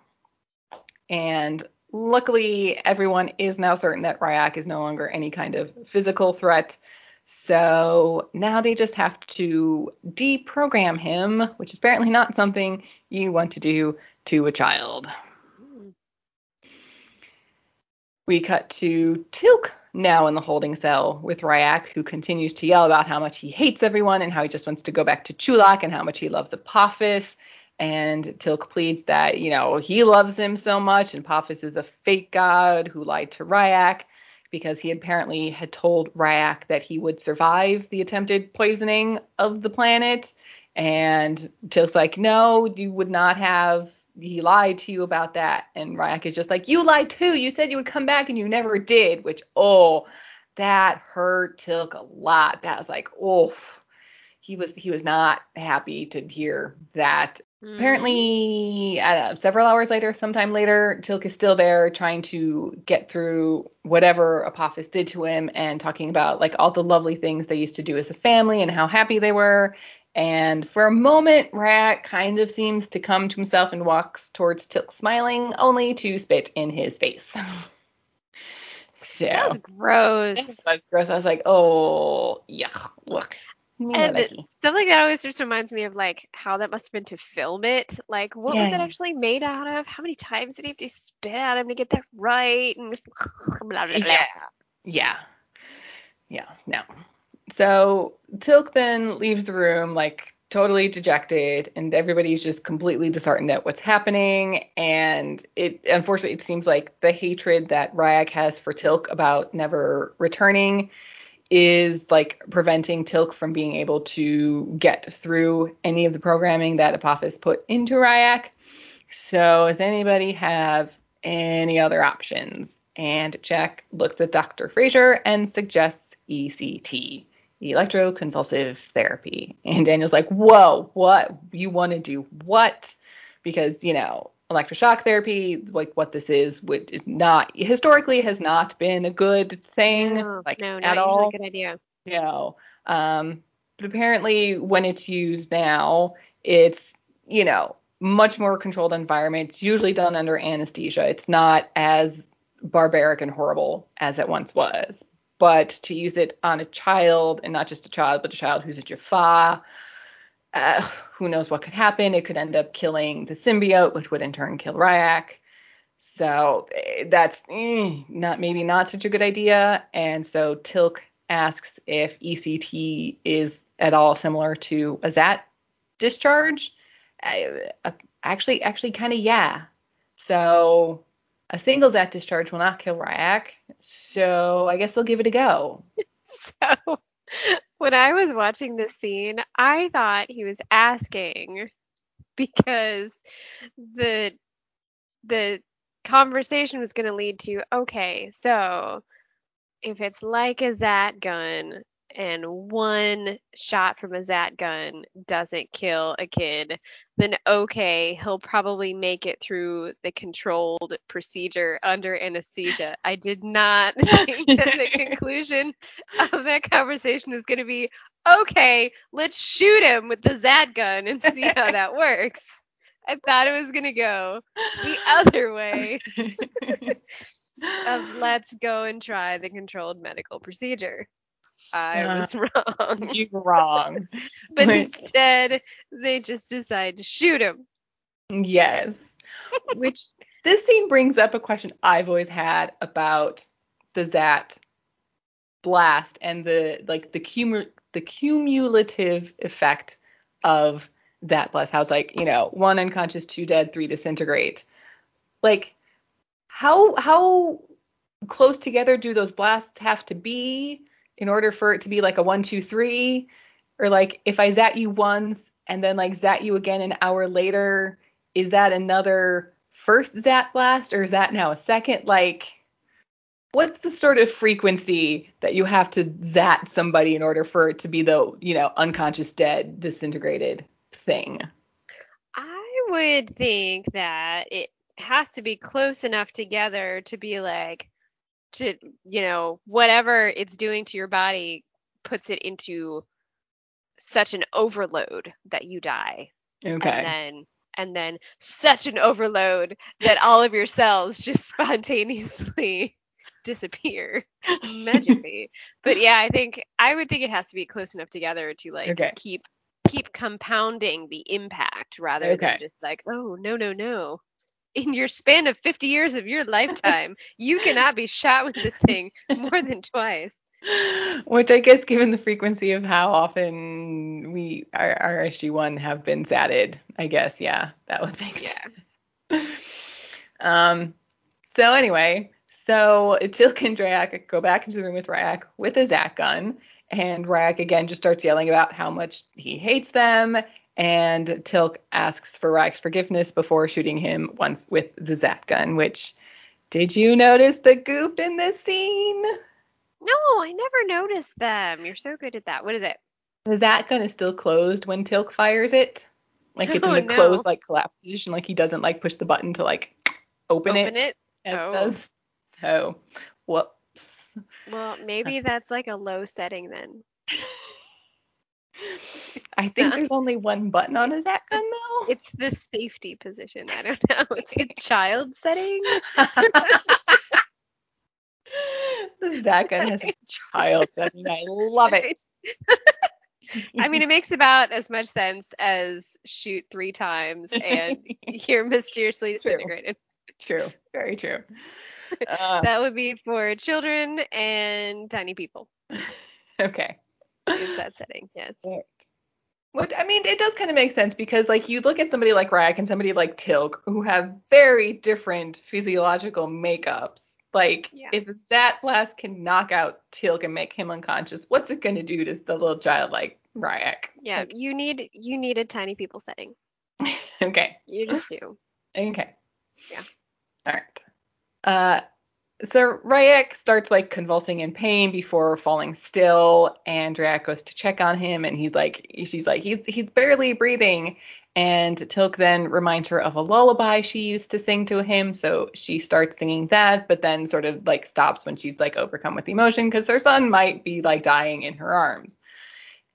And luckily, everyone is now certain that Rya'c is no longer any kind of physical threat. So now they just have to deprogram him, which is apparently not something you want to do to a child. We cut to Teal'c now in the holding cell with Rya'c, who continues to yell about how much he hates everyone and how he just wants to go back to Chulak and how much he loves Apophis. And Teal'c pleads that, you know, he loves him so much and Apophis is a fake god who lied to Rya'c because he apparently had told Rya'c that he would survive the attempted poisoning of the planet. And Teal'c's like, no, you would not have he lied to you about that. And Rya'c is just like, you lied too. You said you would come back and you never did, which, oh, that hurt Teal'c a lot. That was like, oh, he was he was not happy to hear that. Apparently, uh, several hours later, sometime later, Teal'c is still there trying to get through whatever Apophis did to him and talking about like all the lovely things they used to do as a family and how happy they were. And for a moment, Rat kind of seems to come to himself and walks towards Teal'c smiling, only to spit in his face. so that was gross. That was gross. I was like, oh, yuck, look. And stuff like that always just reminds me of like how that must have been to film it. Like, what yeah. was it actually made out of? How many times did he have to spit at him to get that right? And just blah, blah, blah. Yeah. Yeah. Yeah. No. So Teal'c then leaves the room like totally dejected and everybody's just completely disheartened at what's happening and it unfortunately it seems like the hatred that Rya'c has for Teal'c about never returning is like preventing Teal'c from being able to get through any of the programming that Apophis put into Rya'c. So does anybody have any other options? And Jack looks at Dr. Fraiser and suggests ECT electroconvulsive therapy. And Daniel's like, whoa, what? You want to do what? Because, you know, electroshock therapy, like what this is, would is not historically has not been a good thing. No, like no, at all. a good idea. No. Um, but apparently when it's used now, it's, you know, much more controlled environment. It's usually done under anesthesia. It's not as barbaric and horrible as it once was but to use it on a child and not just a child, but a child who's a Jaffa, uh, who knows what could happen? It could end up killing the symbiote, which would in turn kill Rya'c. So eh, that's eh, not maybe not such a good idea. And so Teal'c asks if ECT is at all similar to a Zat discharge. Uh, actually, actually, kind of yeah. So a single Zat discharge will not kill Rya'c, so I guess they'll give it a go. so when I was watching this scene, I thought he was asking because the the conversation was going to lead to okay, so if it's like a Zat gun, and one shot from a Zat gun doesn't kill a kid, then okay, he'll probably make it through the controlled procedure under anesthesia. I did not think that the conclusion of that conversation was going to be okay, let's shoot him with the Zat gun and see how that works. I thought it was going to go the other way. of let's go and try the controlled medical procedure. I uh, was wrong. You were wrong. but instead, they just decide to shoot him. Yes. Which this scene brings up a question I've always had about the Zat blast and the like the cum the cumulative effect of that blast. How it's like, you know, one unconscious, two dead, three disintegrate. Like how how close together do those blasts have to be? In order for it to be like a one, two, three, or like if I zat you once and then like zat you again an hour later, is that another first zat blast or is that now a second? Like, what's the sort of frequency that you have to zat somebody in order for it to be the, you know, unconscious, dead, disintegrated thing? I would think that it has to be close enough together to be like to you know whatever it's doing to your body puts it into such an overload that you die Okay. and then and then such an overload that all of your cells just spontaneously disappear magically. but yeah, I think I would think it has to be close enough together to like Okay. keep keep compounding the impact rather Okay. than just like, oh no no no. In your span of 50 years of your lifetime, you cannot be shot with this thing more than twice. Which I guess, given the frequency of how often we our, our SG1 have been zatted, I guess, yeah, that would make sense. Yeah. sense. Um. So anyway, so Teal'c and Drey'auc go back into the room with Rya'c with a Zat gun, and Rya'c again just starts yelling about how much he hates them. And Teal'c asks for Rya'c's forgiveness before shooting him once with the zat gun. Which, did you notice the goof in this scene? No, I never noticed them. You're so good at that. What is it? The zat gun is still closed when Teal'c fires it. Like it's Oh, in the no. closed, like collapsed position. Like he doesn't like push the button to like open, Open it? as Oh. it does. So, whoops. Well, maybe that's like a low setting then. I think there's only one button on his Zat gun though. It's the safety position. I don't know. It's a child setting. the Zat gun has a child setting. I love it. I mean, it makes about as much sense as shoot three times and you're mysteriously True. disintegrated. true, very true. Uh, That would be for children and tiny people. okay. Is that setting? Yes. Right. What I mean, it does kind of make sense because like you look at somebody like Rya'c and somebody like Teal'c who have very different physiological makeups. Like Yeah. if a Zat blast can knock out Teal'c and make him unconscious, what's it gonna do to the little child like Rya'c? Yeah. You need you need a tiny people setting. Okay. You just do. Okay. Yeah. All right. Uh, so Rya'c starts like convulsing in pain before falling still, and Drey'auc goes to check on him, and he's like, she's like, he's he's barely breathing, and Teal'c then reminds her of a lullaby she used to sing to him, so she starts singing that, but then sort of like stops when she's like overcome with emotion because her son might be like dying in her arms.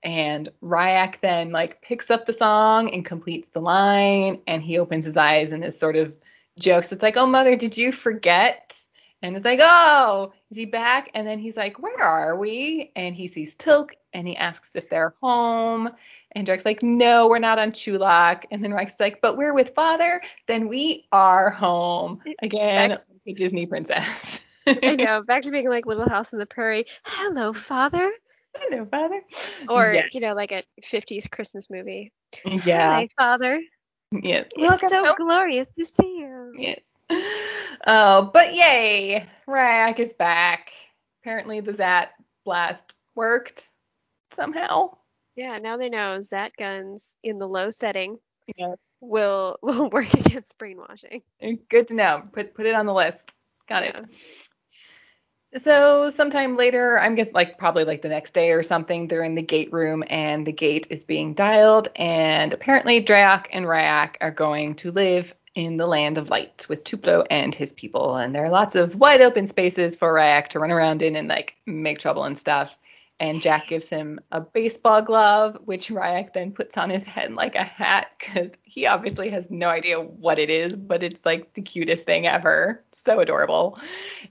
And Rya'c then like picks up the song and completes the line, and he opens his eyes and is sort of jokes. It's like, oh mother, did you forget? And it's like, oh, is he back? And then he's like, where are we? And he sees Teal'c and he asks if they're home. And Drey'auc's like, no, we're not on Chulak. And then Rya'c's like, but we're with father. Then we are home again. Back- like Disney princess. I know. Back to being like Little House on the Prairie. Hello, father. Hello, father. Or yeah, you know, like a 50s Christmas movie. yeah, Hi, father. yes. Well, it's so home. glorious to see you. Yes. Oh, but yay! Rya'c is back. Apparently the Zat blast worked somehow. Yeah, now they know Zat guns in the low setting Yes. will will work against brainwashing. Good to know. Put put it on the list. Got it. So sometime later, I'm guessing like probably like the next day or something, they're in the gate room and the gate is being dialed and apparently Drey'auc and Rya'c are going to live in the land of light with Tuplo and his people and there are lots of wide open spaces for Rya'c to run around in and like make trouble and stuff. And Jack gives him a baseball glove, which Rya'c then puts on his head like a hat because he obviously has no idea what it is, but it's like the cutest thing ever. So adorable.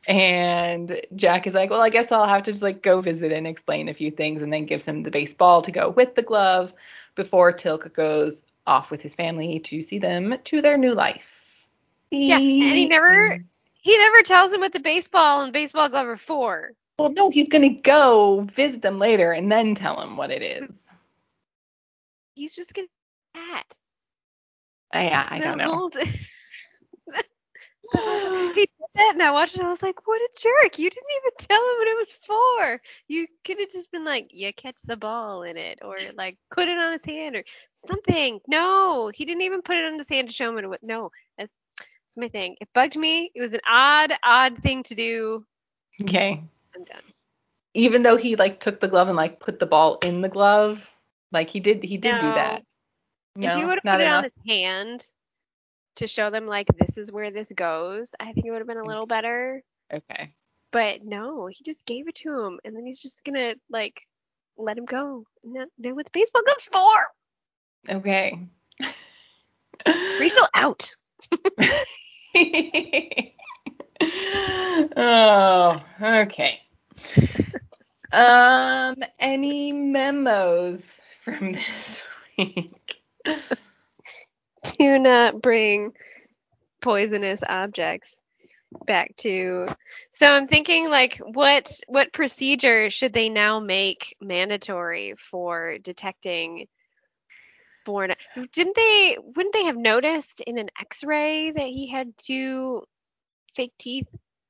And Jack is like, well, I guess I'll have to just like go visit and explain a few things, and then gives him the baseball to go with the glove before Tilka goes off with his family to see them to their new life. Yeah, and he never- He never tells him what the baseball and baseball glove are for. Well, no, he's gonna go visit them later and then tell him what it is. He's just gonna hat. I, I don't know. and I watched it and I was like, what a jerk. You didn't even tell him what it was for. You could have just been like, yeah, catch the ball in it or like put it on his hand or something. No, he didn't even put it on his hand to show him what. No, that's, that's my thing. It bugged me. It was an odd, odd thing to do. Okay. I'm done. Even though he like took the glove and like put the ball in the glove, like he did he did do that. No, if he would have put it on his hand to show them like this is where this goes, I think it would have been a little better. Okay. But no, he just gave it to him, and then he's just gonna like let him go. Know, know what the baseball glove's for? Okay. Rachel out. oh, okay. Um, any memos from this week? Do not bring poisonous objects back to so i'm thinking like what what procedure should they now make mandatory for detecting born didn't they wouldn't they have noticed in an x-ray that he had two fake teeth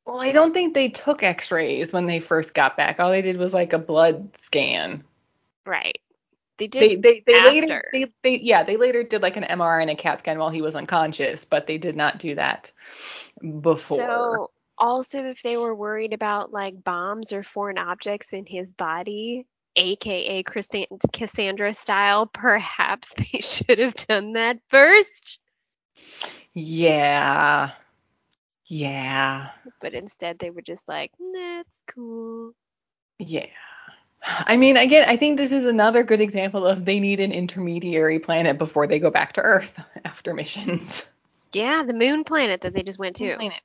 Well, I don't think they took x-rays when they first got back. All they did was like a blood scan. right they did They they, they later they, they yeah, they later did like an MRI and a CAT scan while he was unconscious, but they did not do that before. so also if they were worried about like bombs or foreign objects in his body aka cassandra style perhaps they should have done that first yeah. Yeah. but instead they were just like that's cool Yeah. I mean, again, I think this is another good example of they need an intermediary planet before they go back to Earth after missions. yeah the moon planet that they just went to Planet.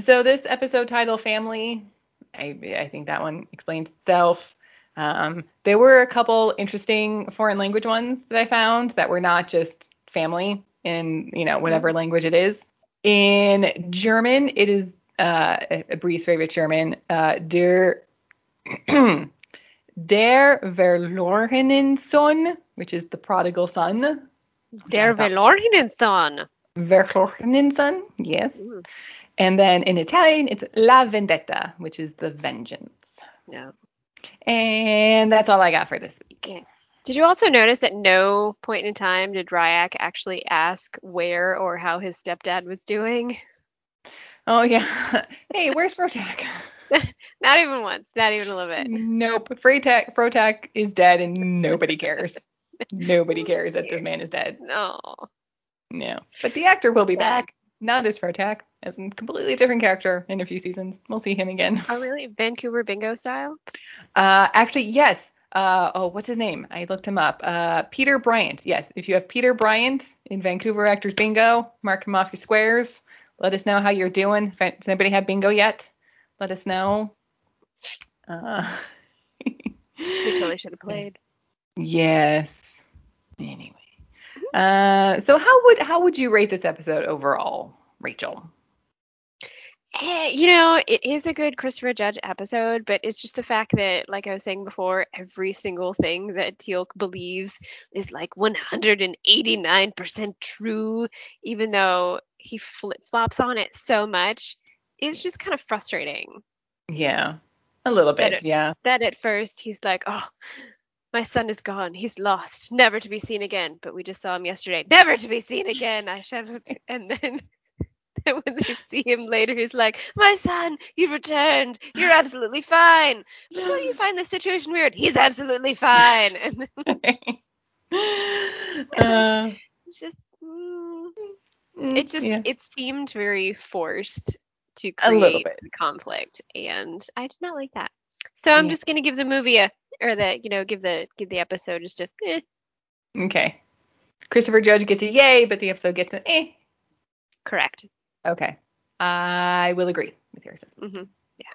So this episode title, Family, I, I think that one explains itself. Um, there were a couple interesting foreign language ones that I found that were not just family in you know whatever language it is. In German, it is uh, Bree's favorite German, uh, der der verlorenen Sohn, which is the prodigal son. der verlorenen son Verlorenen Son, yes. Ooh, And then in Italian, it's La Vendetta, which is the vengeance. yeah And that's all I got for this week. Yeah. Did you also notice at no point in time did Rya'c actually ask where or how his stepdad was doing? Oh yeah. hey, where's Fro'tak? Not even once. Not even a little bit. nope. Freytak, Fro'tak is dead and nobody cares. nobody cares that this man is dead. No. No. But the actor will be Sad. back. Not as Fro'tak, as a completely different character in a few seasons. We'll see him again. Oh, really? Vancouver bingo style? Uh, actually, yes. Uh, oh, what's his name? I looked him up. Uh, Peter Bryant. Yes, if you have Peter Bryant in Vancouver Actors Bingo, mark him off your squares. Let us know how you're doing. Does anybody have bingo yet? Let us know. Uh, We totally should have played. Yes. Anyway. Uh, so how would how would you rate this episode overall, Rachel? Eh, you know, it is a good Christopher Judge episode, but it's just the fact that, like I was saying before, every single thing that Teal'c believes is like 189% true, even though he flip flops on it so much. It's just kind of frustrating Yeah. A little bit, Better. yeah. that at first he's like, oh, my son is gone. He's lost, never to be seen again. But we just saw him yesterday, never to be seen again. I should And then when they see him later, he's like, my son, you've returned. You're absolutely fine. But you find the situation weird? He's absolutely fine. And then uh, just, mm, it just, yeah. it seemed very forced to A little create bit. conflict, and I did not like that. So I'm Yeah. just gonna give the movie a, or the, you know, give the, give the episode just a, eh. Okay. Christopher Judge gets a yay, but the episode gets an eh. correct. Okay. I will agree with your assessment. hmm Yeah.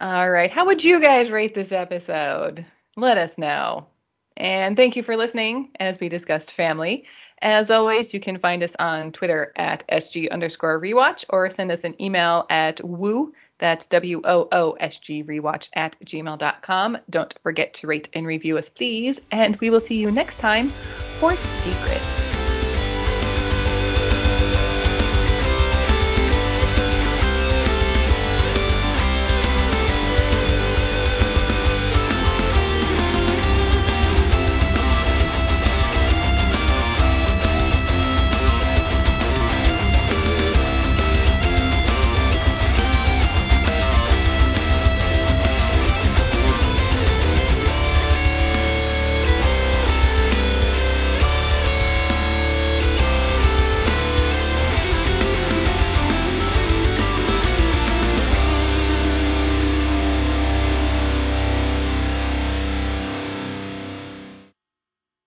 All right. How would you guys rate this episode? Let us know. And thank you for listening as we discussed family. As always, you can find us on Twitter at SG underscore rewatch or send us an email at woo, that's W O O S G rewatch at gmail.com. Don't forget to rate and review us, please. And we will see you next time for Secrets.